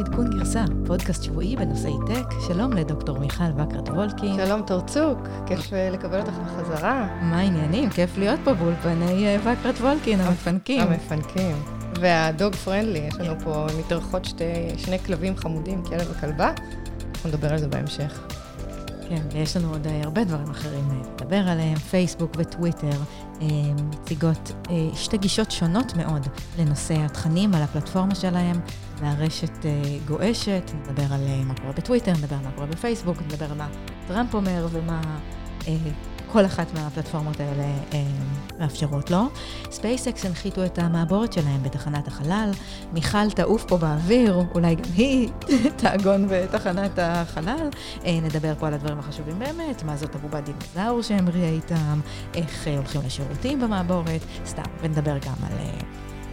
עדכון גרסה, פודקאסט שבועי בנושאי טק. שלום לדוקטור מיכל וקרת וולקין. שלום תורצוק, כיף אה, לקבל אותך בחזרה. מה העניינים? כיף להיות פה באולפני אה, וקרת וולקין, המפנקים. המפנקים. והדוג פרנדלי, יש לנו פה מתארחות שני כלבים חמודים, כלב וכלבה. אנחנו נדבר על זה בהמשך. כן, ויש לנו עוד אה, הרבה דברים אחרים לדבר עליהם, פייסבוק וטוויטר, מציגות שתי גישות שונות מאוד לנושא התכנים על הפלטפורמה שלהם, והרשת אה, גועשת, נדבר על אה, מה קורה בטוויטר, נדבר על מה קורה בפייסבוק, נדבר על מה טראמפ אומר ומה אה, כל אחת מהפלטפורמות האלה מאפשרות לו. ספייסקס הנחיתו את המעבורת שלהם בתחנת החלל, מיכל תעוף פה באוויר, אולי גם היא תעגון בתחנת החלל. נדבר פה על הדברים החשובים באמת, מה זאת אבובת דינוזאור שהמריאה איתם, איך הולכים לשירותים במעבורת, סתם, ונדבר גם על...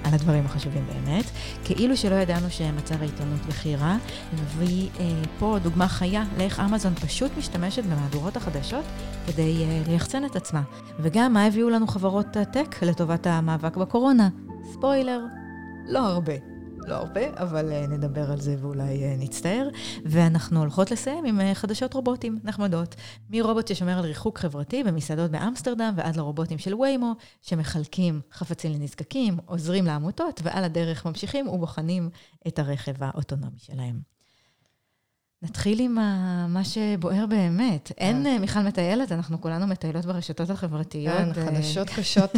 על הדברים החשובים באמת, כאילו שלא ידענו שמצב העיתונות בכי רע, נביא אה, פה דוגמה חיה לאיך אמזון פשוט משתמשת במהדורות החדשות כדי אה, ליחצן את עצמה. וגם מה הביאו לנו חברות הטק לטובת המאבק בקורונה. ספוילר, לא הרבה. לא הרבה, אבל uh, נדבר על זה ואולי uh, נצטער. ואנחנו הולכות לסיים עם uh, חדשות רובוטים נחמדות. מרובוט ששומר על ריחוק חברתי במסעדות באמסטרדם, ועד לרובוטים של ויימו, שמחלקים חפצים לנזקקים, עוזרים לעמותות, ועל הדרך ממשיכים ובוחנים את הרכב האוטונומי שלהם. נתחיל עם מה שבוער באמת. אין מיכל מטיילת, אנחנו כולנו מטיילות ברשתות החברתיות. כן, חדשות קשות,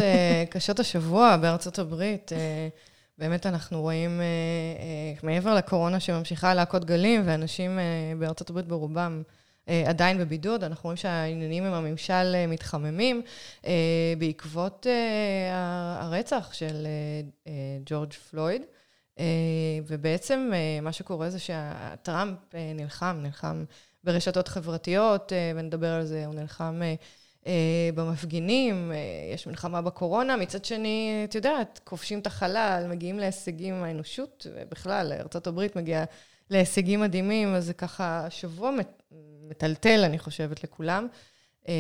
קשות השבוע בארצות הברית. באמת אנחנו רואים, אה, אה, מעבר לקורונה שממשיכה להכות גלים, ואנשים אה, בארצות הברית ברובם עדיין בבידוד, אנחנו רואים שהעניינים עם הממשל מתחממים בעקבות הרצח של ג'ורג' פלויד. ובעצם מה שקורה זה שהטראמפ נלחם, נלחם ברשתות חברתיות, ונדבר על זה, הוא נלחם במפגינים, אה, יש מלחמה בקורונה, מצד שני, את יודעת, כובשים את החלל, מגיעים להישגים עם האנושות, ובכלל, ארה"ב מגיעה להישגים מדהימים, אז זה ככה שבוע מטלטל, אני חושבת, לכולם. אה,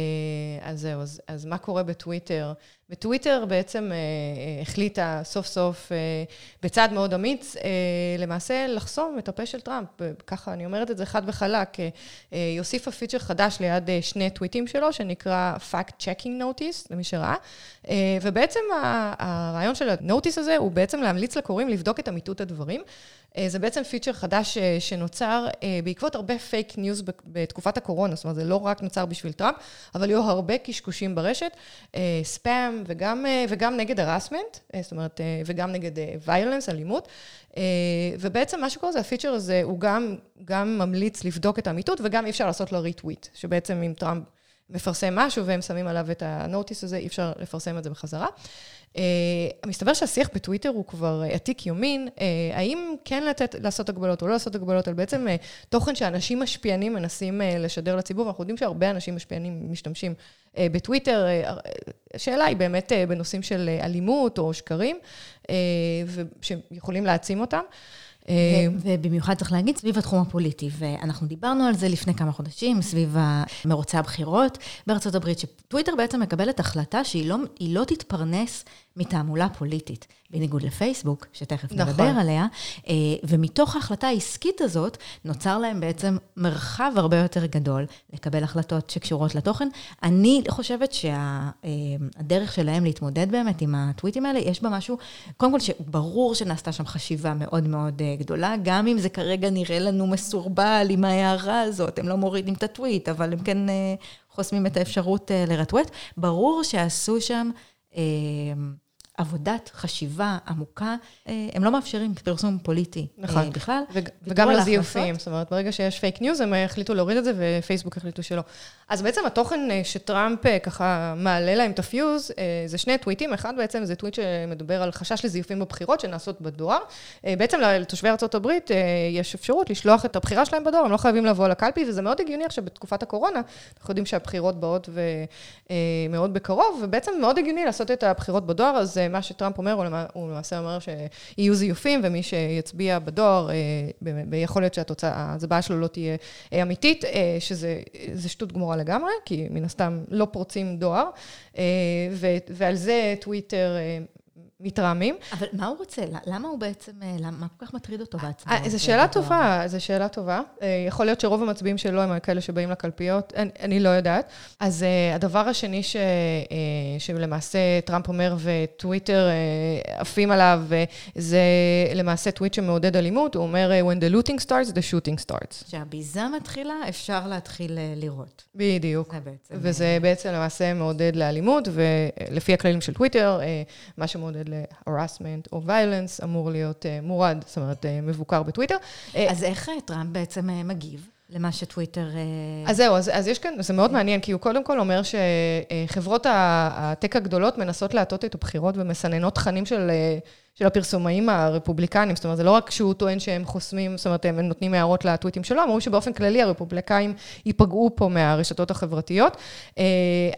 אז זהו, אז, אז מה קורה בטוויטר? בטוויטר בעצם אה, אה, החליטה סוף סוף, אה, בצעד מאוד אמיץ, אה, למעשה לחסום את הפה של טראמפ. ככה, אני אומרת את זה חד וחלק. אה, היא הוסיפה פיצ'ר חדש ליד אה, שני טוויטים שלו, שנקרא Fact Checking Notice, למי שראה. אה, ובעצם הרעיון של ה notice הזה הוא בעצם להמליץ לקוראים לבדוק את אמיתות הדברים. אה, זה בעצם פיצ'ר חדש אה, שנוצר אה, בעקבות הרבה פייק ניוז בתקופת הקורונה, זאת אומרת, זה לא רק נוצר בשביל טראמפ, אבל היו הרבה קשקושים ברשת, ספאם וגם, וגם נגד harassment, זאת אומרת, וגם נגד violence, אלימות. ובעצם מה שקורה זה הפיצ'ר הזה, הוא גם, גם ממליץ לבדוק את האמיתות, וגם אי אפשר לעשות לו ריטוויט, שבעצם אם טראמפ מפרסם משהו והם שמים עליו את ה notice הזה, אי אפשר לפרסם את זה בחזרה. Uh, מסתבר שהשיח בטוויטר הוא כבר uh, עתיק יומין, uh, האם כן לתת, לעשות הגבלות או לא לעשות הגבלות, על בעצם uh, תוכן שאנשים משפיענים מנסים uh, לשדר לציבור, אנחנו יודעים שהרבה אנשים משפיענים משתמשים uh, בטוויטר, uh, השאלה היא באמת uh, בנושאים של uh, אלימות או שקרים, uh, שיכולים להעצים אותם. ובמיוחד צריך להגיד, סביב התחום הפוליטי. ואנחנו דיברנו על זה לפני כמה חודשים, סביב מרוצי הבחירות בארצות הברית, שטוויטר בעצם מקבלת החלטה שהיא לא, לא תתפרנס מתעמולה פוליטית, בניגוד לפייסבוק, שתכף נכון. נדבר עליה, אה, ומתוך ההחלטה העסקית הזאת, נוצר להם בעצם מרחב הרבה יותר גדול לקבל החלטות שקשורות לתוכן. אני חושבת שהדרך שלהם להתמודד באמת עם הטוויטים האלה, יש בה משהו, קודם כל, שברור שנעשתה שם חשיבה מאוד מאוד אה, גדולה, גם אם זה כרגע נראה לנו מסורבל עם ההערה הזאת, הם לא מורידים את הטוויט, אבל הם כן אה, חוסמים את האפשרות לרטווט. ברור שעשו שם... עבודת חשיבה עמוקה, אה, הם לא מאפשרים פרסום פוליטי אה, נכון. בכלל. וגם לא זיופים, זאת אומרת, ברגע שיש פייק ניוז, הם החליטו להוריד את זה, ופייסבוק החליטו שלא. אז בעצם התוכן אה, שטראמפ ככה מעלה להם את הפיוז, זה שני טוויטים, אחד בעצם זה טוויט שמדבר על חשש לזיופים בבחירות שנעשות בדואר. בעצם לתושבי ארה"ב יש אפשרות לשלוח את הבחירה שלהם בדואר, הם לא חייבים לבוא לקלפי, וזה מאוד הגיוני עכשיו בתקופת הקורונה, אנחנו יודעים שהבחירות באות ומאוד בקרוב, ובעצם מאוד הגיוני לעשות את הבחירות בדואר, אז מה שטראמפ אומר, הוא למעשה אומר שיהיו זיופים, ומי שיצביע בדואר, אה, ויכול להיות שההצבעה שלו לא תהיה אה, אמיתית, אה, שזה שטות גמורה לגמרי, כי מן הסתם לא פורצים דואר, ועל זה טוויטר מתרעמים. אבל מה הוא רוצה? למה הוא בעצם, למה, מה כל כך מטריד אותו בעצמו? זו שאלה טובה, זו שאלה טובה. יכול להיות שרוב המצביעים שלו הם כאלה שבאים לקלפיות, אני, אני לא יודעת. אז הדבר השני ש, שלמעשה טראמפ אומר וטוויטר עפים עליו, זה למעשה טוויט שמעודד אלימות, הוא אומר, When the looting starts, the shooting starts. כשהביזה מתחילה, אפשר להתחיל לירות. בדיוק. זה בעצם... וזה בעצם למעשה מעודד לאלימות, ולפי הכללים של טוויטר, מה שמעודד ל-harassment או violence אמור להיות מורד, זאת אומרת, מבוקר בטוויטר. אז איך טראמפ בעצם מגיב? למה שטוויטר... אז זהו, אז, אז יש כאן, זה מאוד מעניין, כי הוא קודם כל אומר שחברות הטק הגדולות מנסות להטות את הבחירות ומסננות תכנים של של הפרסומאים הרפובליקנים, זאת אומרת, זה לא רק שהוא טוען שהם חוסמים, זאת אומרת, הם נותנים הערות לטוויטים שלו, אמרו שבאופן כללי הרפובליקאים ייפגעו פה מהרשתות החברתיות. Uh,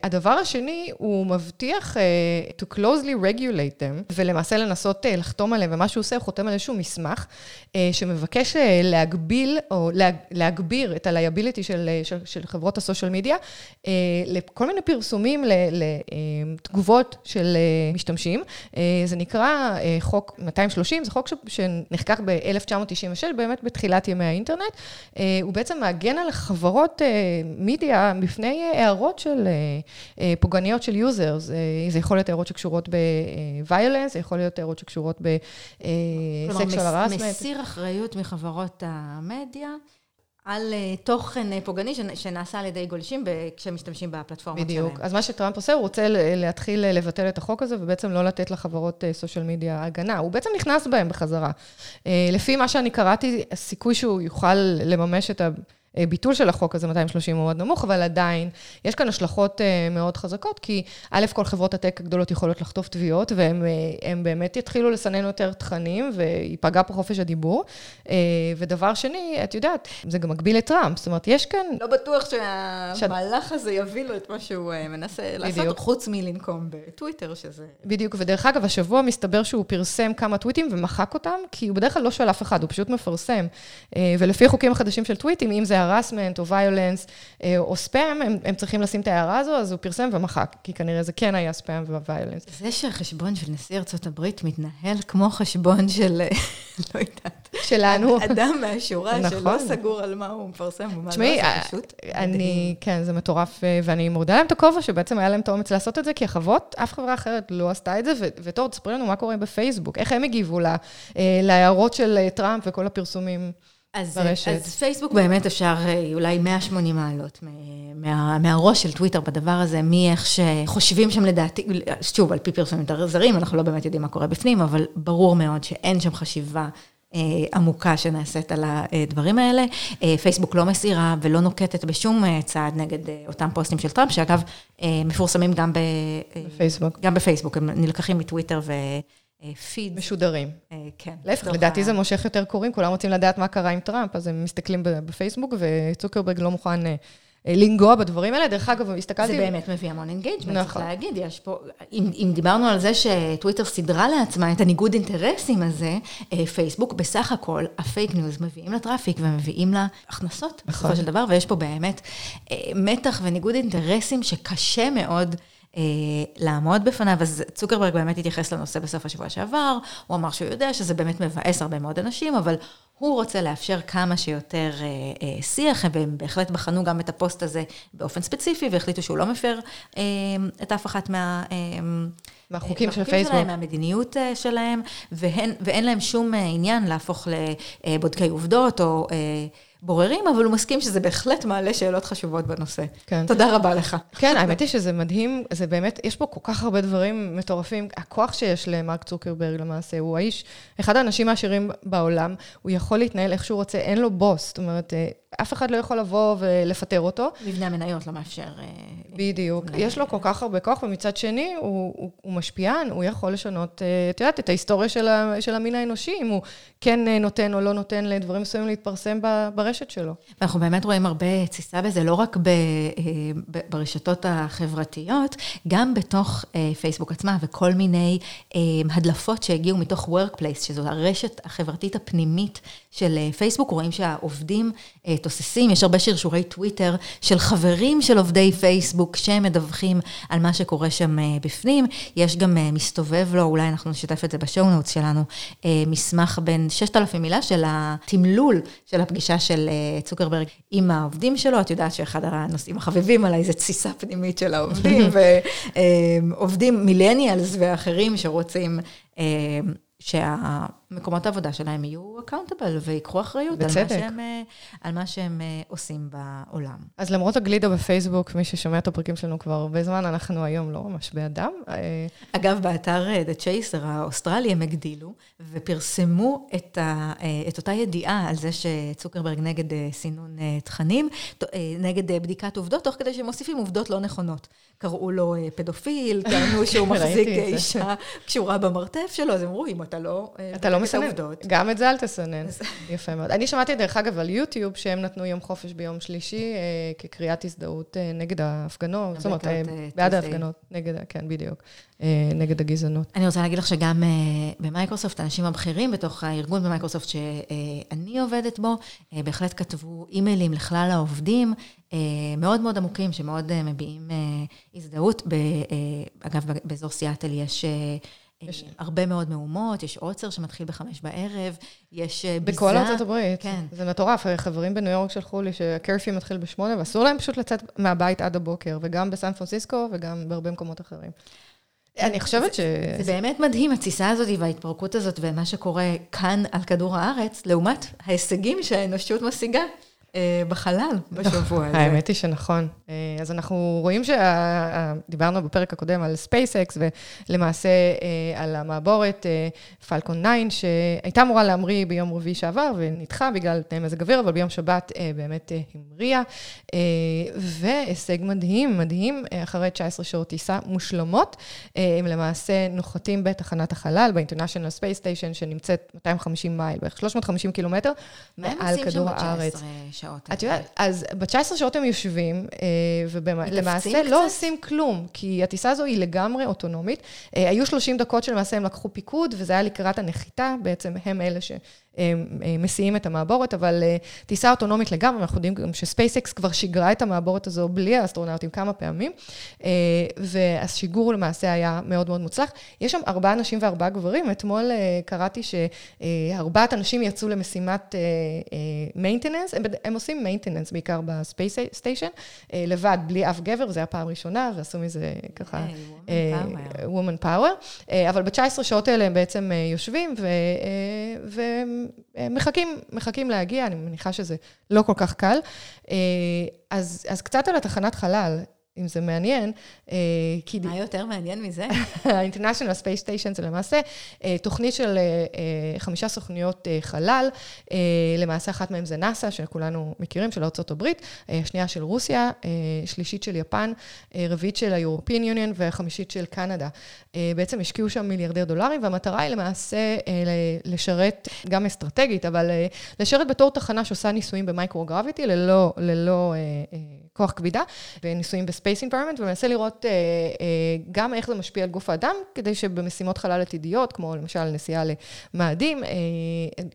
הדבר השני, הוא מבטיח uh, to closely regulate them, ולמעשה לנסות uh, לחתום עליהם, ומה שהוא עושה, הוא חותם על איזשהו מסמך, אה, שמבקש אה, להגביל, או להג, להגביר את ה-liability של, אה, של, של חברות ה social media, אה, לכל מיני פרסומים, לתגובות של אה, משתמשים. אה, זה נקרא... חוק 230, זה חוק שנחקק ב-1996, באמת בתחילת ימי האינטרנט. אה, הוא בעצם מגן על חברות מדיה בפני הערות של פוגעניות של users. זה יכול להיות הערות שקשורות ב-violence, זה יכול להיות הערות שקשורות ב-sexual harassment. כלומר, מסיר אחריות מחברות המדיה. על אה, תוכן אה, פוגעני שנעשה על ידי גולשים כשמשתמשים בפלטפורמות שלהם. בדיוק. אז מה שטראמפ עושה, הוא רוצה להתחיל אה, לבטל את החוק הזה, ובעצם לא לתת לחברות סושיאל מדיה הגנה. הוא בעצם נכנס בהם בחזרה. לפי מה שאני קראתי, הסיכוי שהוא יוכל לממש את ה... אה, ביטול של החוק הזה, 230 הוא מאוד נמוך, אבל עדיין, יש כאן השלכות אה, מאוד חזקות, כי א', כל חברות הטק הגדולות יכולות לחטוף תביעות, והם אה, באמת יתחילו לסנן יותר תכנים, וייפגע פה חופש הדיבור. ודבר שני, את יודעת, זה גם מגביל את טראמפ, זאת אומרת, יש כאן... לא בטוח שהמהלך. הזה יביא לו את מה שהוא מנסה בדיוק. לעשות, חוץ מלנקום בטוויטר, שזה... בדיוק, ודרך אגב, השבוע מסתבר שהוא פרסם כמה טוויטים ומחק אותם, כי הוא בדרך כלל לא שואל אף אחד, הוא פשוט מפרסם. ולפי החוקים החדשים של טוויטים, אם זה harassment או violence אה, או ספאם, הם, הם צריכים לשים את ההערה הזו, אז הוא פרסם ומחק, כי כנראה זה כן היה ספאם וויולנס. זה שהחשבון של נשיא ארה"ב מתנהל כמו חשבון של, לא יודעת. שלנו. אדם מהשורה נכון. שלא סגור על מה הוא מפרסם ומה לא, זה פשוט אני, כן, זה מטורף, אה, ואני מורדה להם את הכובע, שבעצם היה להם את האומץ לעשות את זה, כי החוות, אף חברה אחרת לא עשתה את זה, וטוב, תספרי לנו מה קורה בפייסבוק, איך הם הגיבו לה, אה, להערות של טראמפ וכל הפרסומים. אז, ברשת. אז פייסבוק באמת אפשר אה, אולי 180 מעלות מה, מהראש של טוויטר בדבר הזה, מאיך שחושבים שם לדעתי, שוב, על פי פרסומים יותר זרים, אנחנו לא באמת יודעים מה קורה בפנים, אבל ברור מאוד שאין שם חשיבה אה, עמוקה שנעשית על הדברים האלה. אה, פייסבוק לא מסירה ולא נוקטת בשום אה, צעד נגד אה, אותם פוסטים של טראמפ, שאגב, אה, מפורסמים גם ב, אה, בפייסבוק. גם בפייסבוק, הם נלקחים מטוויטר ו... פיד. משודרים. אה, כן. להפך, לדעתי זה מושך יותר קוראים, כולם רוצים לדעת מה קרה עם טראמפ, אז הם מסתכלים בפייסבוק, וצוקרברג לא מוכן אה, אה, לנגוע בדברים האלה. דרך אגב, הסתכלתי... זה באמת מביא המון engagement, צריך נכון. להגיד, יש פה... אם דיברנו על זה שטוויטר סידרה לעצמה את הניגוד אינטרסים הזה, פייסבוק, בסך הכל, הפייק ניוז מביאים לה traffic ומביאים לה הכנסות, בסופו נכון. של דבר, ויש פה באמת מתח וניגוד אינטרסים שקשה מאוד... אה, לעמוד בפניו, אז צוקרברג באמת התייחס לנושא בסוף השבוע שעבר, הוא אמר שהוא יודע שזה באמת מבאס הרבה מאוד אנשים, אבל הוא רוצה לאפשר כמה שיותר אה, אה, שיח, והם בהחלט בחנו גם את הפוסט הזה באופן ספציפי, והחליטו שהוא לא מפר אה, את אף אחת מה... אה, מהחוקים של פייסבוק. שלהם, מהמדיניות אה, שלהם, והן, ואין להם שום אה, עניין להפוך לבודקי עובדות או... בוררים, אבל הוא מסכים שזה בהחלט מעלה שאלות חשובות בנושא. כן. תודה רבה לך. כן, האמת היא שזה מדהים, זה באמת, יש פה כל כך הרבה דברים מטורפים. הכוח שיש למרק צוקרברג למעשה, הוא האיש, אחד האנשים העשירים בעולם, הוא יכול להתנהל איך שהוא רוצה, אין לו בוס. זאת אומרת, אה, אף אחד לא יכול לבוא ולפטר אותו. מבנה המניות לא מאפשר... אה, בדיוק. יש לו כל כך הרבה כוח, ומצד שני, הוא, הוא, הוא משפיען, הוא יכול לשנות, אה, את יודעת, את ההיסטוריה של, ה, של המין האנושי, אם הוא כן אה, נותן או לא נותן לדברים מסוימים להתפרסם ברשת שלו. ואנחנו באמת רואים הרבה תסיסה בזה, לא רק ב, ברשתות החברתיות, גם בתוך פייסבוק עצמה, וכל מיני הדלפות שהגיעו מתוך Workplace, שזו הרשת החברתית הפנימית של פייסבוק, רואים שהעובדים תוססים, יש הרבה שרשורי טוויטר של חברים של עובדי פייסבוק שמדווחים על מה שקורה שם בפנים. יש גם מסתובב לו, אולי אנחנו נשתף את זה בשואו נוטס שלנו, מסמך בין 6,000 מילה של התמלול של הפגישה של צוקרברג עם העובדים שלו. את יודעת שאחד הנושאים החביבים עליי זה תסיסה פנימית של העובדים, ועובדים millennials ואחרים שרוצים שהמקומות העבודה שלהם יהיו accountable ויקחו אחריות על מה, שהם, אה, על מה שהם אה, עושים בעולם. אז למרות הגלידה בפייסבוק, מי ששומע את הפרקים שלנו כבר הרבה זמן, אנחנו היום לא ממש באדם. אה, אגב, באתר The Chaser האוסטרלי הם הגדילו ופרסמו את, ה, את אותה ידיעה על זה שצוקרברג נגד סינון תכנים, נגד בדיקת עובדות, תוך כדי שהם מוסיפים עובדות לא נכונות. קראו לו פדופיל, טענו שהוא מחזיק אישה קשורה במרתף שלו, אז אמרו, אם אתה לא... אתה לא מסנן. גם את זה אל תסנן. יפה מאוד. אני שמעתי, דרך אגב, על יוטיוב, שהם נתנו יום חופש ביום שלישי, אה, כקריאת הזדהות אה, נגד ההפגנות. זאת אומרת, אה, בעד ההפגנות. נגד, כן, בדיוק. נגד הגזענות. אני רוצה להגיד לך שגם במייקרוסופט, האנשים הבכירים בתוך הארגון במייקרוסופט שאני עובדת בו, בהחלט כתבו אימיילים לכלל העובדים, מאוד מאוד עמוקים, שמאוד מביעים הזדהות. אגב, באזור סיאטל יש... יש הרבה מאוד מהומות, יש עוצר שמתחיל בחמש בערב, יש אה, ביזה. בכל ארצות הברית. כן. זה מטורף. חברים בניו יורק שלחו לי שהקרפי מתחיל בשמונה, ואסור להם פשוט לצאת מהבית עד הבוקר, וגם בסן פרנסיסקו וגם בהרבה מקומות אחרים. אני חושבת ש... זה באמת מדהים, התסיסה הזאת וההתפרקות הזאת ומה שקורה כאן על כדור הארץ, לעומת ההישגים שהאנושות משיגה. אה, בחלל בשבוע הזה. האמת היא שנכון. אה, אז אנחנו רואים שדיברנו בפרק הקודם על SpaceX, ולמעשה אה, על המעבורת פלקון 9, שהייתה אמורה להמריא ביום רביעי שעבר, ונדחה בגלל תנאי מזג אוויר, אבל ביום שבת באמת המריאה. והישג מדהים, מדהים, אחרי 19 שעות טיסה מושלמות. הם למעשה נוחתים בתחנת החלל, ב-International Space Station, שנמצאת 250 מייל, בערך 350 קילומטר, מעל כדור הארץ. שעות. את יודעת, אז ב-19 שעות הם יושבים, אה, ולמעשה לא עושים כלום, כי הטיסה הזו היא לגמרי אוטונומית. אה, היו 30 דקות שלמעשה הם לקחו פיקוד, וזה היה לקראת הנחיתה, בעצם הם אלה ש... אה, מסיעים את המעבורת, אבל טיסה אוטונומית לגמרי, אנחנו יודעים גם שספייסקס כבר שיגרה את המעבורת הזו בלי האסטרונאוטים כמה פעמים, והשיגור למעשה היה מאוד מאוד מוצלח. יש שם ארבעה נשים וארבעה גברים, אתמול קראתי שארבעת אנשים יצאו למשימת maintenance, הם, הם עושים maintenance בעיקר ב space station, לבד, בלי אף גבר, וזו הייתה פעם ראשונה, ועשו מזה ככה... woman power. אבל ב-19 שעות האלה הם בעצם יושבים, ומחכים להגיע, אני מניחה שזה לא כל כך קל. אז, אז קצת על התחנת חלל. אם זה מעניין. אה, כי... מה יותר מעניין מזה? ה-International Space Station זה למעשה אה, תוכנית של אה, חמישה סוכניות חלל, למעשה אחת מהן זה נאס"א, שכולנו מכירים, של ארה"ב, השנייה של רוסיה, שלישית של יפן, רביעית של ה-European Union וחמישית של קנדה. בעצם השקיעו שם מיליארדי דולרים, והמטרה היא למעשה לשרת, גם אסטרטגית, אבל לשרת בתור תחנה שעושה ניסויים ב microgravity, ללא, ללא כוח כבידה, וניסויים ב space environment, ומנסה לראות אה, אה, גם איך זה משפיע על גוף האדם, כדי שבמשימות חלל עתידיות, כמו למשל נסיעה למאדים, אה,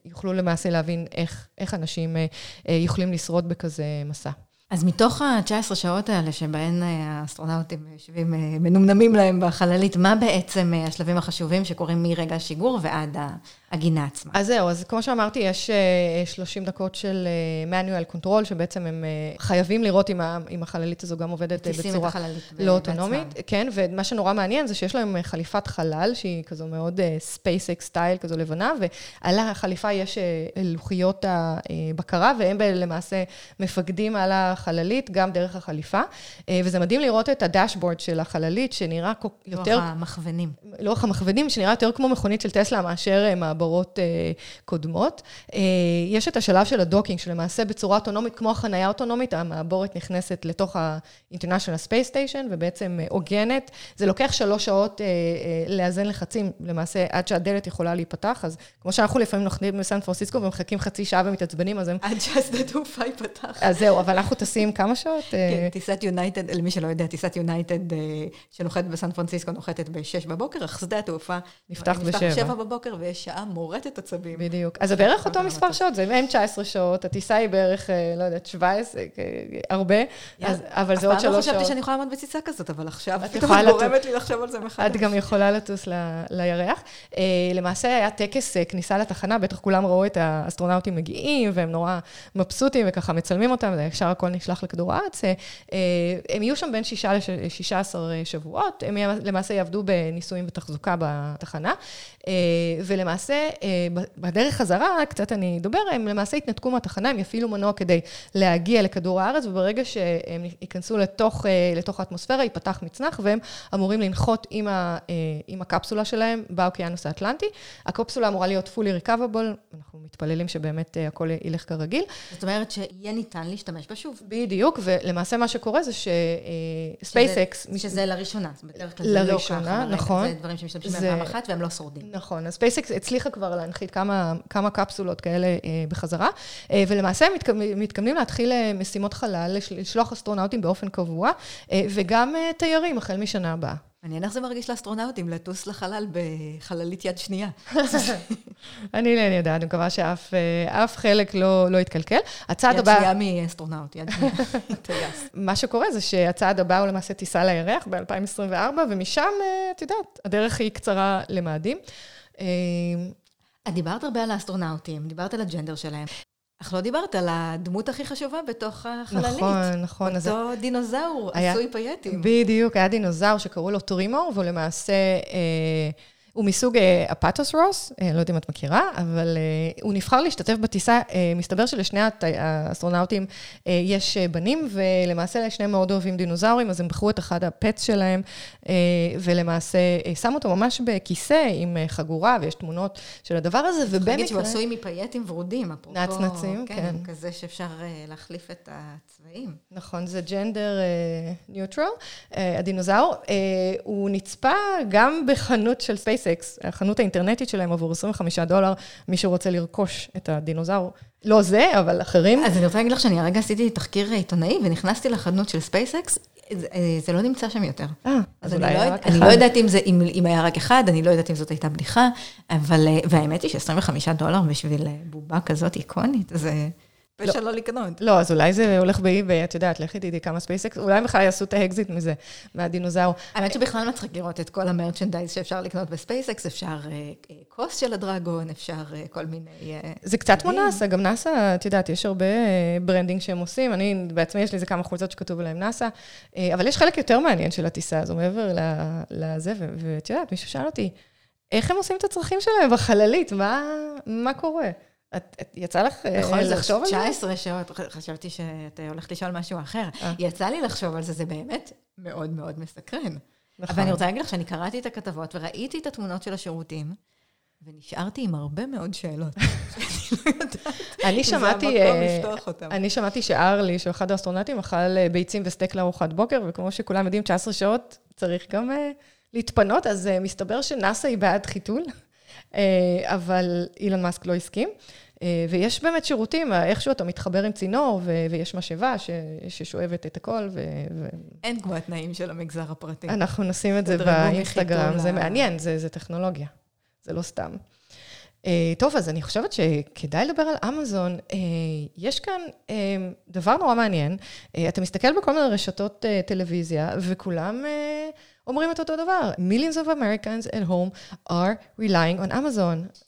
יוכלו למעשה להבין איך, איך אנשים אה, אה, יכולים לשרוד בכזה מסע. אז מתוך ה-19 שעות האלה, שבהן אה, האסטרונאוטים יושבים אה, מנומנמים להם בחללית, מה בעצם אה, השלבים החשובים שקורים מרגע השיגור ועד הגינה עצמה. אז זהו, אז כמו שאמרתי, יש 30 אה, דקות של manual control, שבעצם הם אה, חייבים לראות אם, החללית הזו גם עובדת אה, בצורה לא אוטונומית. כן, ומה שנורא מעניין זה שיש להם חליפת חלל, שהיא כזו מאוד SpaceX סטייל, כזו לבנה, ועל החליפה יש לוחיות הבקרה, והם למעשה מפקדים על החללית, גם דרך החליפה. וזה מדהים לראות את הדשבורד של החללית, שנראה יותר... לוח המכוונים. לוח המכוונים, שנראה יותר כמו מכונית של טסלה מאשר מעבורות אה, קודמות. אה, יש את השלב של ה docking, שלמעשה בצורה אוטונומית, כמו החנייה האוטונומית, המעבורת נכנסת לתוך ה-International Space Station ובעצם אה, עוגנת. זה לוקח שלוש שעות אה, אה, לאזן לחצים, למעשה, עד שהדלת יכולה להיפתח. אז כמו שאנחנו לפעמים נוחתים בסן פרנסיסקו ומחכים חצי שעה ומתעצבנים, אז הם... עד שהשדה תעופה ייפתח. אז זהו, אבל אנחנו טסים כמה שעות? כן, טיסת יונייטד, למי שלא יודע, טיסת יונייטד שנוחתת בסן פרנסיסקו נוחתת ב-6 בבוקר, אך שדה התעופה נפתח ב-7 בבוקר ויש שעה מורטת עצבים. בדיוק. אז זה בערך אותו מספר שעות, זה M19 שעות, הטיסה היא בערך, אה, לא יודעת, 17, הרבה, אבל זה עוד שלוש שעות. אף פעם לא חשבתי שאני יכולה לעמוד בטיסה כזאת, אבל עכשיו פתאום את גורמת לי לחשוב על זה מחדש. את גם יכולה לטוס לירח. למעשה היה טקס כניסה לתחנה, בטח כולם ראו את האסטרונאוטים מגיעים, והם נורא מבסוטים, וככה מצלמים אותם, וישר הכל נשלח לכדור הארץ. הם יהיו שם בין שישה ל-16 שבועות, הם למעשה יעבדו בניסויים ותחזוקה בתחנה, ולמעשה, בדרך חזרה, קצת אני אדבר, הם למעשה יתנתקו מהתחנה, הם יפעילו מנוע כדי להגיע לכדור הארץ, וברגע שהם ייכנסו לתוך, לתוך האטמוספירה, ייפתח מצנח, והם אמורים לנחות עם, ה, עם הקפסולה שלהם באוקיינוס האטלנטי. הקפסולה אמורה להיות fully recoverable, אנחנו מתפללים שבאמת הכל ילך כרגיל. זאת אומרת שיהיה ניתן להשתמש בה שוב. בדיוק, ולמעשה מה שקורה זה ש SpaceX... שזה, שזה לראשונה, בדרך כלל זה לא ככה. נכון. זה דברים שמשתמשים בהם פעם אחת והם לא שורדים. נכון, אז SpaceX הצליחה כבר להנחית כמה, כמה קפסולות כאלה אה, בחזרה, אה, ולמעשה הם מתכוונים להתחיל אה, משימות חלל, לשלוח אסטרונאוטים באופן קבוע, וגם תיירים החל משנה הבאה. מעניין איך זה מרגיש לאסטרונאוטים, לטוס לחלל בחללית יד שנייה. אני לא יודעת, אני מקווה שאף חלק לא, לא יתקלקל. הצעד הבא... יד שנייה מאסטרונאוט, יד שנייה, טייס. מה שקורה זה שהצעד הבא הוא למעשה טיסה לירח ב-2024, ומשם, את יודעת, הדרך היא קצרה למאדים. אה, את דיברת הרבה על האסטרונאוטים, דיברת על ה gender שלהם. אך לא דיברת על הדמות הכי חשובה בתוך החללית. נכון, נכון. אותו אז... דינוזאור היה... עשוי פייטים. בדיוק, היה דינוזאור שקראו לו טרימור, והוא למעשה... אה, הוא מסוג אפטוס-רוס, אה, לא יודעת אם את מכירה, אבל אה, הוא נבחר להשתתף בטיסה. אה, מסתבר שלשני האסטרונאוטים יש בנים, ולמעשה שניהם מאוד אוהבים דינוזאורים, אז הם בחרו את אחד הפטס שלהם, ולמעשה שמו אותו ממש בכיסא עם חגורה, ויש תמונות של הדבר הזה, ובמקרה... צריך להגיד שהוא עשוי מפייטים ורודים, אפרופו... נצנצים, כן. כן. כזה שאפשר להחליף את הצבעים. נכון, זה ג'נדר neutral, הדינוזאור. הוא נצפה גם בחנות של space SpaceX, החנות האינטרנטית שלהם עבור 25 דולר, מי שרוצה לרכוש את הדינוזאור. לא זה, אבל אחרים. אז אני רוצה להגיד לך שאני הרגע עשיתי תחקיר עיתונאי, ונכנסתי לחנות של SpaceX, זה, זה לא נמצא שם יותר. אה, אז אולי לא, היה רק אחד. אני לא יודעת אם, זה, אם, אם היה רק אחד, אני לא יודעת אם זאת הייתה בדיחה, אבל, והאמת היא ש-25 דולר בשביל בובה כזאת איקונית, זה... פשע לא לקנות. לא, אז אולי זה הולך ב-eBay, את יודעת, לכי תדעי כמה SpaceX, אולי בכלל יעשו את האקזיט מזה, מהדינוזאור. האמת שבכלל מצחיק לראות את כל ה-merchandise שאפשר לקנות בספייסקס, אפשר כוס של ה-Dragon, אפשר כל מיני... זה קצת כמו נאסא, גם נאסא, את יודעת, יש הרבה branding שהם עושים, אני בעצמי, יש לי איזה כמה חולצות שכתוב עליהם נאסא, אבל יש חלק יותר מעניין של הטיסה הזו, מעבר לזה, ואת יודעת, מישהו שאל אותי, איך הם עושים את הצרכים שלהם בחללית? מה קורה? את, את יצא לך בכל לחשוב על זה? 19 שעות, חשבתי שאת הולכת לשאול משהו אחר. 아. יצא לי לחשוב על זה, זה באמת מאוד מאוד מסקרן. נכון. אבל אני רוצה להגיד לך שאני קראתי את הכתבות וראיתי את התמונות של השירותים, ונשארתי עם הרבה מאוד שאלות. אני שמעתי, אני שמעתי שארלי, שהוא אחד האסטרונטים, אכל ביצים וסטייק לארוחת בוקר, וכמו שכולם יודעים, 19 שעות צריך גם להתפנות, אז מסתבר שנאסא היא בעד חיתול. אבל אילון מאסק לא הסכים. ויש באמת שירותים, איכשהו אתה מתחבר עם צינור, ויש משאבה ששואבת את הכל. ו... אין כמו התנאים של המגזר הפרטי. אנחנו נשים את זה באינסטגרם, זה מעניין, זה, זה טכנולוגיה, זה לא סתם. טוב, אז אני חושבת שכדאי לדבר על אמזון. יש כאן דבר נורא מעניין. אתה מסתכל בכל מיני רשתות טלוויזיה, וכולם... אומרים את אותו דבר. Millions of Americans at home are relying on Amazon.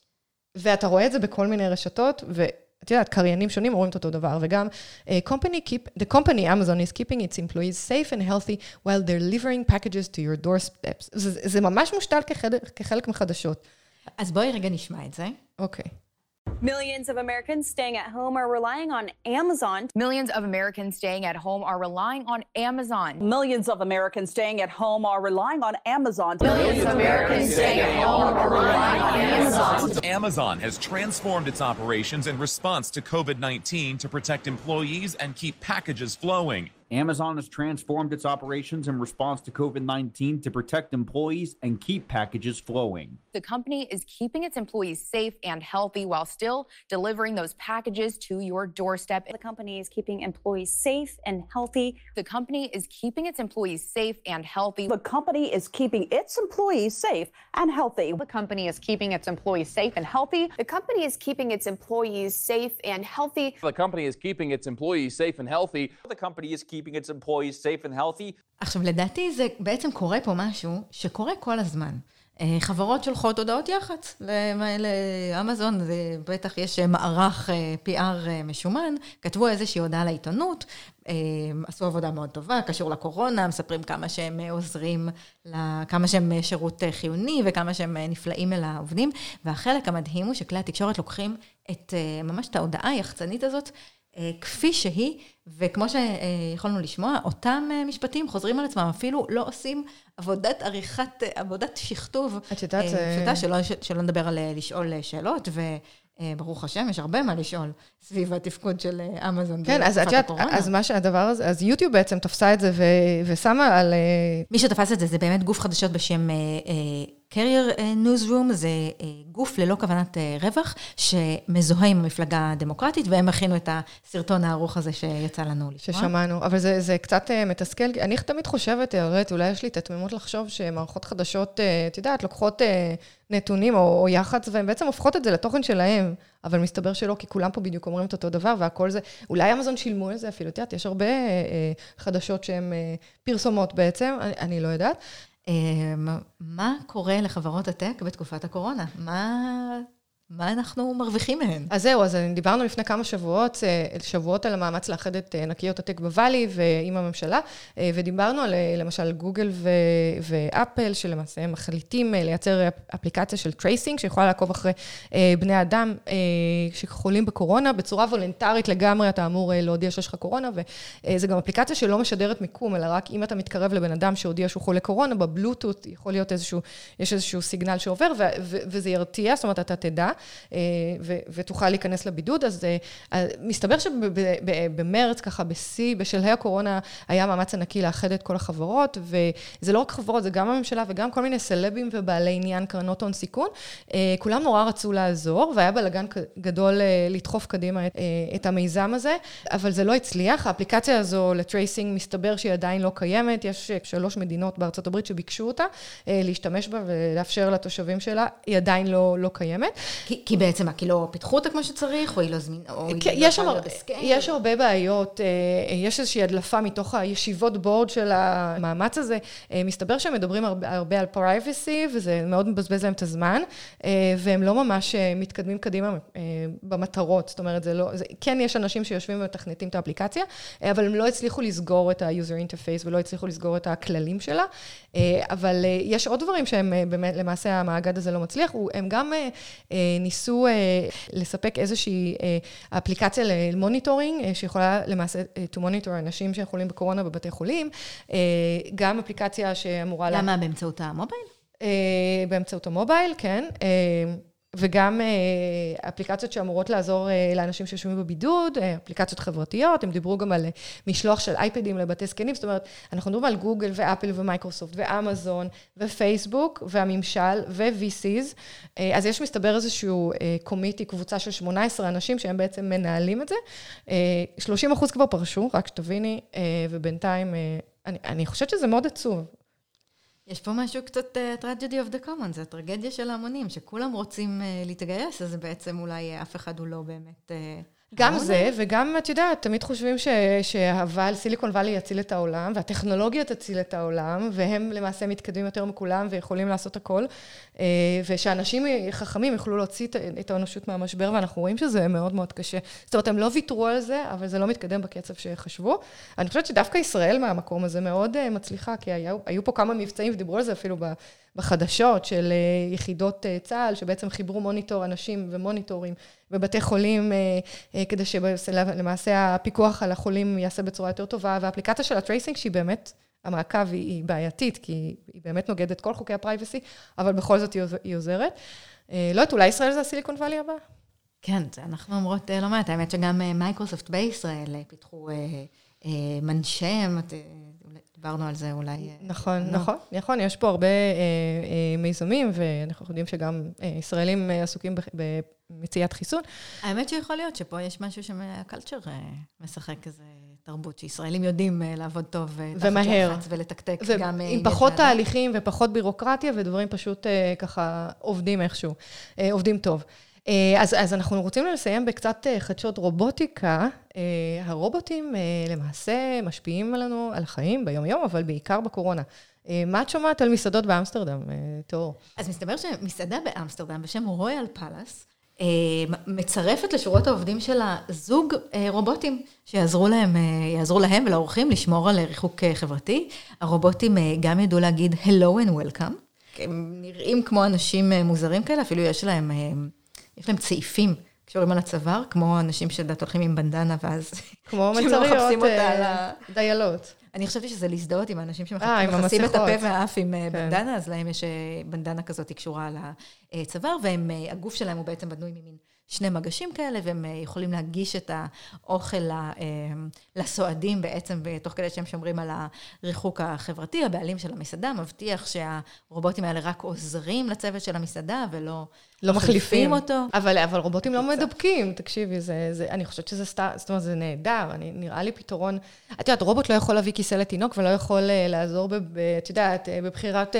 ואתה רואה את זה בכל מיני רשתות, ואת יודעת, קריינים שונים אומרים את אותו דבר, וגם, uh, company keep, the company Amazon is keeping its employees safe and healthy while they're delivering packages to your doorsteps. זה, זה ממש מושתל כחלק, כחלק מחדשות. אז בואי רגע נשמע את זה. אוקיי. Okay. Millions of Americans staying at home are relying on Amazon. Millions of Americans staying at home are relying on Amazon. Millions of Americans staying at home are relying on Amazon. Millions of Americans staying at home are relying on Amazon. Amazon has transformed its operations in response to COVID 19 to protect employees and keep packages flowing. Amazon has transformed its operations in response to COVID 19 to protect employees and keep packages flowing. The company is keeping its employees safe and healthy while still delivering those packages to your doorstep. The company is keeping employees safe and healthy. The company is keeping its employees safe and healthy. The company is keeping its employees safe and healthy. The company is keeping its employees safe and healthy. The company is keeping its employees safe and healthy. The company is keeping its employees safe and healthy. The company is keeping its employees safe and healthy. עכשיו, לדעתי זה בעצם קורה פה משהו שקורה כל הזמן. חברות שולחות הודעות יח"צ לאמזון, בטח יש מערך PR משומן, כתבו איזושהי הודעה לעיתונות, עשו עבודה מאוד טובה, קשור לקורונה, מספרים כמה שהם עוזרים, כמה שהם שירות חיוני וכמה שהם נפלאים אל העובדים, והחלק המדהים הוא שכלי התקשורת לוקחים את, ממש את ההודעה היחצנית הזאת, כפי שהיא, וכמו שיכולנו לשמוע, אותם משפטים חוזרים על עצמם, אפילו לא עושים עבודת עריכת, עבודת שכתוב. את יודעת, פשוטה, שלא, שלא נדבר על לשאול שאלות, וברוך השם, יש הרבה מה לשאול סביב התפקוד של אמזון. כן, אז את יודעת, אז מה שהדבר הזה, אז יוטיוב בעצם תפסה את זה ושמה על... מי שתפס את זה, זה באמת גוף חדשות בשם... Carrier Newsroom זה גוף ללא כוונת רווח, שמזוהה עם המפלגה הדמוקרטית, והם הכינו את הסרטון הארוך הזה שיצא לנו לשמוע. ששמענו, אבל זה, זה קצת מתסכל. אני תמיד חושבת, הראית, אולי יש לי את התמימות לחשוב שמערכות חדשות, את יודעת, לוקחות נתונים או, או יח"צ, והן בעצם הופכות את זה לתוכן שלהם, אבל מסתבר שלא, כי כולם פה בדיוק אומרים את אותו דבר, והכל זה, אולי אמזון שילמו על זה אפילו, את יודעת, יש הרבה חדשות שהן פרסומות בעצם, אני, אני לא יודעת. מה קורה לחברות הטק בתקופת הקורונה? מה... מה אנחנו מרוויחים מהן? אז זהו, אז דיברנו לפני כמה שבועות, שבועות על המאמץ לאחד את ענקיות הטק בוואלי ועם הממשלה, ודיברנו על למשל גוגל ואפל, שלמעשה הם מחליטים לייצר אפליקציה של tracing, שיכולה לעקוב אחרי בני אדם שחולים בקורונה, בצורה וולנטרית לגמרי, אתה אמור להודיע שיש לך קורונה, וזה גם אפליקציה שלא משדרת מיקום, אלא רק אם אתה מתקרב לבן אדם שהודיע שהוא חולה קורונה, בבלוטות יכול להיות איזשהו, יש איזשהו סיגנל שעובר, וזה יתריע, זאת אומרת, אתה תדע. ותוכל להיכנס לבידוד. אז מסתבר שבמרץ, ככה בשיא, בשלהי הקורונה, היה מאמץ ענקי לאחד את כל החברות, וזה לא רק חברות, זה גם הממשלה וגם כל מיני סלבים ובעלי עניין, קרנות הון סיכון. כולם נורא רצו לעזור, והיה בלאגן גדול לדחוף קדימה את המיזם הזה, אבל זה לא הצליח. האפליקציה הזו ל-tracing, מסתבר שהיא עדיין לא קיימת. יש שלוש מדינות בארצות הברית שביקשו אותה, להשתמש בה ולאפשר לתושבים שלה, היא עדיין לא, לא קיימת. כי, כי בעצם, מה, כי לא פיתחו אותה כמו שצריך, או היא לא זמינה, או כן, היא לא יכולה ב-scale? יש הרבה בעיות, יש איזושהי הדלפה מתוך הישיבות בורד של המאמץ הזה. מסתבר שהם מדברים הרבה, הרבה על פרייבסי, וזה מאוד מבזבז להם את הזמן, והם לא ממש מתקדמים קדימה במטרות. זאת אומרת, זה לא, זה, כן יש אנשים שיושבים ומתכנתים את האפליקציה, אבל הם לא הצליחו לסגור את ה-user interface ולא הצליחו לסגור את הכללים שלה. אבל יש עוד דברים שהם באמת, למעשה המאגד הזה לא מצליח, הם גם ניסו לספק איזושהי אפליקציה ל-monitoring, שיכולה למעשה to monitor אנשים שחולים בקורונה בבתי חולים, גם אפליקציה שאמורה... למה? באמצעות המובייל? באמצעות המובייל, כן. וגם אפליקציות שאמורות לעזור לאנשים שיושבים בבידוד, אפליקציות חברתיות, הם דיברו גם על משלוח של אייפדים לבתי זקנים, זאת אומרת, אנחנו מדברים על גוגל ואפל ומייקרוסופט ואמזון ופייסבוק והממשל ו-VCs, אז יש מסתבר איזשהו קומיטי, קבוצה של 18 אנשים שהם בעצם מנהלים את זה, 30 אחוז כבר פרשו, רק שתביני, ובינתיים, אני, אני חושבת שזה מאוד עצוב. יש פה משהו קצת tragedy of the common, זה הטרגדיה של ההמונים, שכולם רוצים להתגייס, אז בעצם אולי אף אחד הוא לא באמת... גם זה, וגם, את יודעת, תמיד חושבים שהוואל, סיליקון וואלי יציל את העולם, והטכנולוגיה תציל את העולם, והם למעשה מתקדמים יותר מכולם ויכולים לעשות הכל, ושאנשים חכמים יוכלו להוציא את האנושות מהמשבר, ואנחנו רואים שזה מאוד מאוד קשה. זאת אומרת, הם לא ויתרו על זה, אבל זה לא מתקדם בקצב שחשבו. אני חושבת שדווקא ישראל מהמקום הזה מאוד מצליחה, כי היו, היו פה כמה מבצעים, ודיברו על זה אפילו בחדשות של יחידות צה"ל, שבעצם חיברו מוניטור אנשים ומוניטורים בבתי חולים, כדי שלמעשה הפיקוח על החולים יעשה בצורה יותר טובה, והאפליקציה של ה-tracing, שהיא באמת, המעקב היא בעייתית, כי היא באמת נוגדת כל חוקי ה-privacy, אבל בכל זאת היא עוזרת. לא יודעת, אולי ישראל זה ה-Silicon Valley הבא? כן, זה אנחנו אומרות לא מעט, האמת שגם מייקרוסופט בישראל פיתחו מנשם, דיברנו על זה אולי. נכון, לא. נכון, נכון, יש פה הרבה אה, אה, מיזמים, ואנחנו יודעים שגם אה, ישראלים אה, עסוקים במציאת חיסון. האמת שיכול להיות שפה יש משהו שה-culture אה, משחק איזה תרבות, שישראלים יודעים אה, לעבוד טוב אה, ומהר. תחת ולתקתק ו- גם... עם פחות תהליכים ופחות בירוקרטיה, ודברים פשוט אה, ככה עובדים איכשהו, אה, עובדים טוב. אה, אז, אז אנחנו רוצים לסיים בקצת אה, חדשות רובוטיקה. אה, הרובוטים למעשה משפיעים עלינו, על החיים ביום-יום, אבל בעיקר בקורונה. מה את שומעת על מסעדות באמסטרדם, תור? אז מסתבר שמסעדה באמסטרדם בשם רויאל פלאס, מצרפת לשורות העובדים שלה זוג רובוטים שיעזרו להם, יעזרו להם ולאורחים לשמור על ריחוק חברתי. הרובוטים גם ידעו להגיד Hello and Welcome. הם נראים כמו אנשים מוזרים כאלה, אפילו יש להם יש להם צעיפים קשורים על הצוואר, כמו אנשים שלדעת הולכים עם בנדנה, ואז... כמו מלצריות, אה, דיילות. אני חשבתי שזה להזדהות עם האנשים שמכסים את הפה והאף עם אה, כן. בנדנה, אז להם יש אה, בנדנה כזאת קשורה על הצוואר, והגוף שלהם הוא בעצם בנוי ממין שני מגשים כאלה, והם יכולים להגיש את האוכל לסועדים בעצם, תוך כדי שהם שומרים על הריחוק החברתי. הבעלים של המסעדה מבטיח שהרובוטים האלה רק עוזרים לצוות של המסעדה, ולא... לא מחליפים אותו. אבל, אבל רובוטים לא מדבקים, תקשיבי, זה, זה, אני חושבת שזה סתם, זאת אומרת, זה נהדר, אני, נראה לי פתרון. את יודעת, רובוט לא יכול להביא כיסא לתינוק ולא יכול uh, לעזור, ב, ב, את יודעת, בבחירת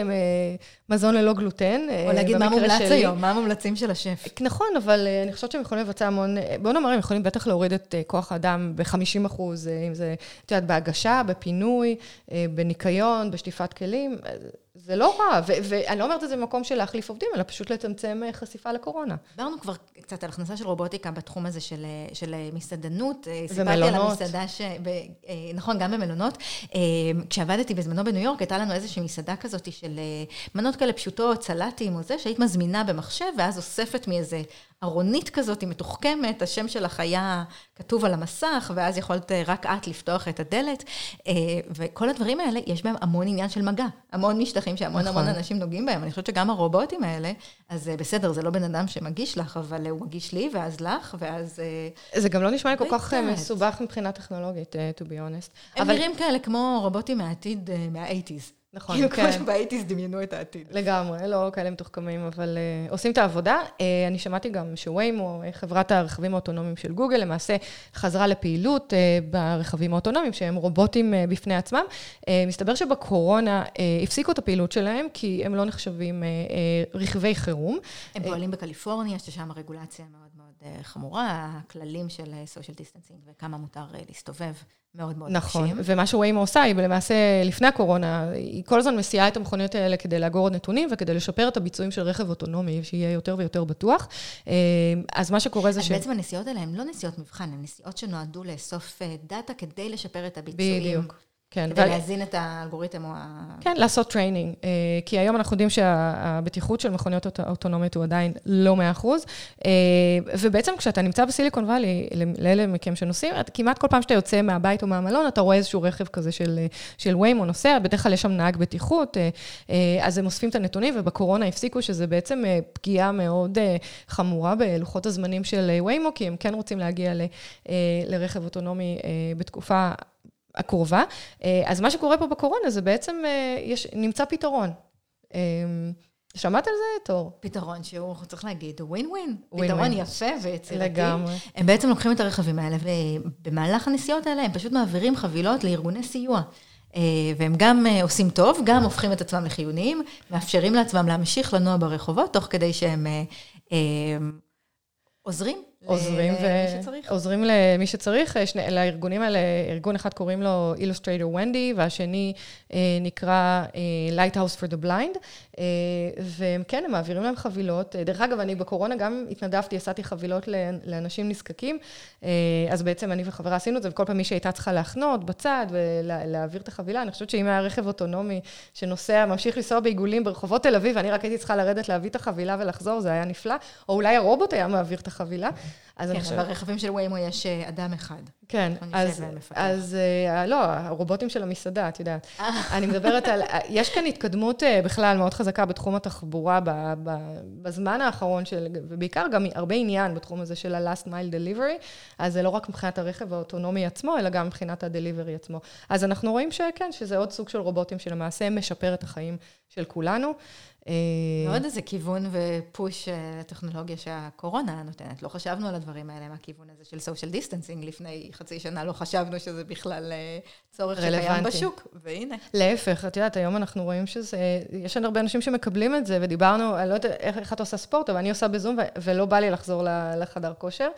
מזון ללא גלוטן. או להגיד מה מומלץ שלי. היום, מה המומלצים של השף. נכון, אבל uh, אני חושבת שהם יכולים לבצע המון, בוא נאמר, הם יכולים בטח להוריד את כוח האדם ב-50 אחוז, אם זה, את יודעת, בהגשה, בפינוי, בניקיון, בשטיפת כלים. זה לא רע, ואני לא אומרת את זה במקום של להחליף עובדים, אלא פשוט לצמצם אה, חשיפה לקורונה. דיברנו כבר קצת על הכנסה של רובוטיקה בתחום הזה של, אה, של אה, מסעדנות. ומלונות. סיפרתי על המסעדה ש... ב, נכון, גם במלונות. כשעבדתי בזמנו בניו יורק, הייתה לנו איזושהי מסעדה כזאת של מנות כאלה פשוטות, סלטים או זה, שהיית מזמינה במחשב, ואז אוספת מאיזה ארונית כזאת, היא מתוחכמת, השם שלך היה כתוב על המסך, ואז יכולת רק את לפתוח את הדלת. וכל הדברים האלה, יש בהם המון עניין של מגע, המון משטחים שהמון נכון. המון אנשים נוגעים בהם. אני חושבת שגם הרובוטים האלה, אז בסדר, זה לא בן אדם שמגיש לך, אבל הוא מגיש לי, ואז לך, ואז... זה גם לא נשמע לי כל כך מסובך מבחינה טכנולוגית, to be honest. הם אבל... נראים כאלה כמו רובוטים מהעתיד, מה-80's. נכון, כאילו כן. כאילו כמו שבאייטיז דמיינו את העתיד. לגמרי, לא כאלה מתוחכמים, אבל uh, עושים את העבודה. Uh, אני שמעתי גם שוויימו, חברת הרכבים האוטונומיים של גוגל, למעשה חזרה לפעילות uh, ברכבים האוטונומיים, שהם רובוטים uh, בפני עצמם. Uh, מסתבר שבקורונה uh, הפסיקו את הפעילות שלהם, כי הם לא נחשבים uh, uh, רכבי חירום. הם פועלים בקליפורניה, ששם הרגולציה מאוד uh, חמורה, הכללים של social distancing וכמה מותר uh, להסתובב. מאוד מאוד נכון, קשים. ומה שוויימו עושה, היא למעשה, לפני הקורונה, היא כל הזמן מסיעה את המכוניות האלה כדי לאגור עוד נתונים וכדי לשפר את הביצועים של רכב אוטונומי, שיהיה יותר ויותר בטוח. אה, אז מה שקורה זה אז ש... בעצם הנסיעות האלה הן לא נסיעות מבחן, הן נסיעות שנועדו לאסוף אה, data כדי לשפר את הביצועים. בדיוק. כן. כדי ו... להזין את האלגוריתם או ה... כן, לעשות training. אה, כי היום אנחנו יודעים שהבטיחות של מכוניות אוטונומיות הוא עדיין לא 100%. אה, ובעצם כשאתה נמצא בסיליקון וואלי, לאלה מכם שנוסעים, כמעט כל פעם שאתה יוצא מהבית או מהמלון, אתה רואה איזשהו רכב כזה של, של ויימו נוסע, בדרך כלל יש שם נהג בטיחות, אה, אז הם אוספים את הנתונים, ובקורונה הפסיקו שזה בעצם פגיעה מאוד חמורה בלוחות הזמנים של ויימו, כי הם כן רוצים להגיע ל, לרכב אוטונומי בתקופה הקרובה. אה, אז מה שקורה פה בקורונה זה בעצם, אה, יש, נמצא פתרון. אה, שמעת על זה, תור? פתרון שהוא, צריך להגיד, הוא ווין ווין. פתרון יפה ויצירתי. לגמרי. הם בעצם לוקחים את הרכבים האלה, ובמהלך הנסיעות האלה הם פשוט מעבירים חבילות לארגוני סיוע. והם גם עושים טוב, גם הופכים את עצמם לחיוניים, מאפשרים לעצמם להמשיך לנוע ברחובות, תוך כדי שהם עוזרים עוזרים, ו... עוזרים למי שצריך. שני, לארגונים האלה, ארגון אחד קוראים לו Illustrator Wendy, והשני אה, נקרא אה, Lighthouse for the Blind, אה, והם כן, הם מעבירים להם חבילות. אה, דרך אגב, אני בקורונה גם התנדבתי, עשיתי חבילות לאנשים נזקקים, אה, אז בעצם אני וחברה עשינו את זה, וכל פעם מי שהייתה צריכה להחנות בצד ולהעביר את החבילה, אני חושבת שאם היה רכב אוטונומי שנוסע, ממשיך לנסוע בעיגולים ברחובות תל אביב, ואני רק הייתי צריכה לרדת להביא את החבילה ולחזור, זה היה נפלא, או אולי הרובוט היה מעביר את החבילה. אז כן, חושבת... ברכבים של ויימו יש אה, אדם אחד. כן, אז. אז אה, לא, הרובוטים של המסעדה, את יודעת. אני מדברת על, יש כאן התקדמות אה, בכלל מאוד חזקה בתחום התחבורה ב, ב, בזמן האחרון, של, ובעיקר גם הרבה עניין בתחום הזה של ה-last mile delivery, אז זה לא רק מבחינת הרכב האוטונומי עצמו, אלא גם מבחינת ה-delivery עצמו. אז אנחנו רואים שכן, שזה עוד סוג של רובוטים שלמעשה משפר את החיים של כולנו. אה, ועוד איזה כיוון ופוש אה, לטכנולוגיה שהקורונה נותנת. לא חשבנו על הדברים האלה מהכיוון הזה של social distancing לפני חצי שנה, לא חשבנו שזה בכלל אה, צורך שקיים. בשוק, והנה. להפך, את יודעת, היום אנחנו רואים שזה, יש הרבה אנשים שמקבלים את זה, ודיברנו, אני לא יודעת איך, איך את עושה ספורט, אבל אני עושה בזום, ולא בא לי לחזור לחדר כושר.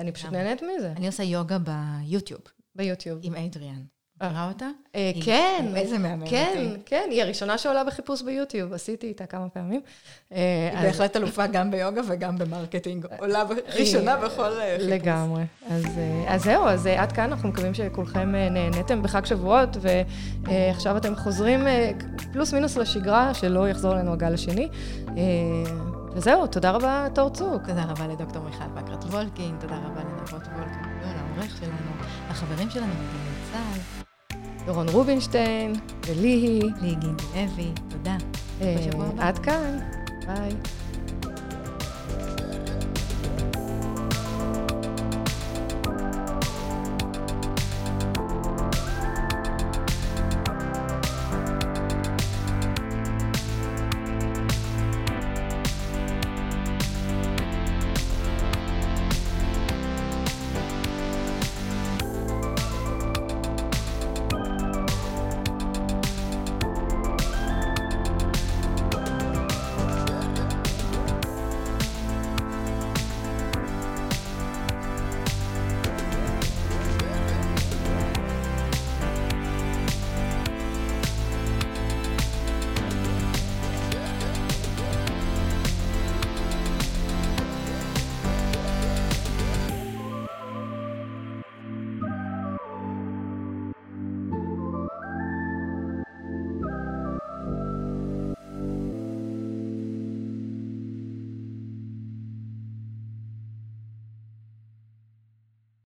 אני פשוט. נהנית מזה, אני עושה יוגה ביוטיוב ביוטיוב. עם אדריאן. מכירה אותה? אה, כן, איזה מהממת כן. כן, היא הראשונה שעולה בחיפוש ביוטיוב, עשיתי איתה כמה פעמים. אה, היא בהחלט אלופה גם ביוגה וגם ב-marketing. עולה ב- ראשונה בכל אה, חיפוש. לגמרי. אז, אה, זהו, אז אה, עד כאן אנחנו מקווים שכולכם אה, נהניתם בחג שבועות, ועכשיו אתם חוזרים אה, פלוס מינוס לשגרה, שלא יחזור אלינו הגל השני. אה, וזהו, תודה רבה, טור צוק. תודה רבה לדוקטור מיכל בקרת וולקין, תודה רבה לנבות וולקין, לעורך שלנו, לחברים שלנו בגלי צה"ל, דורון רובינשטיין, וליהי. ליהי גינדי לוי, תודה. אה. עד כאן, ביי.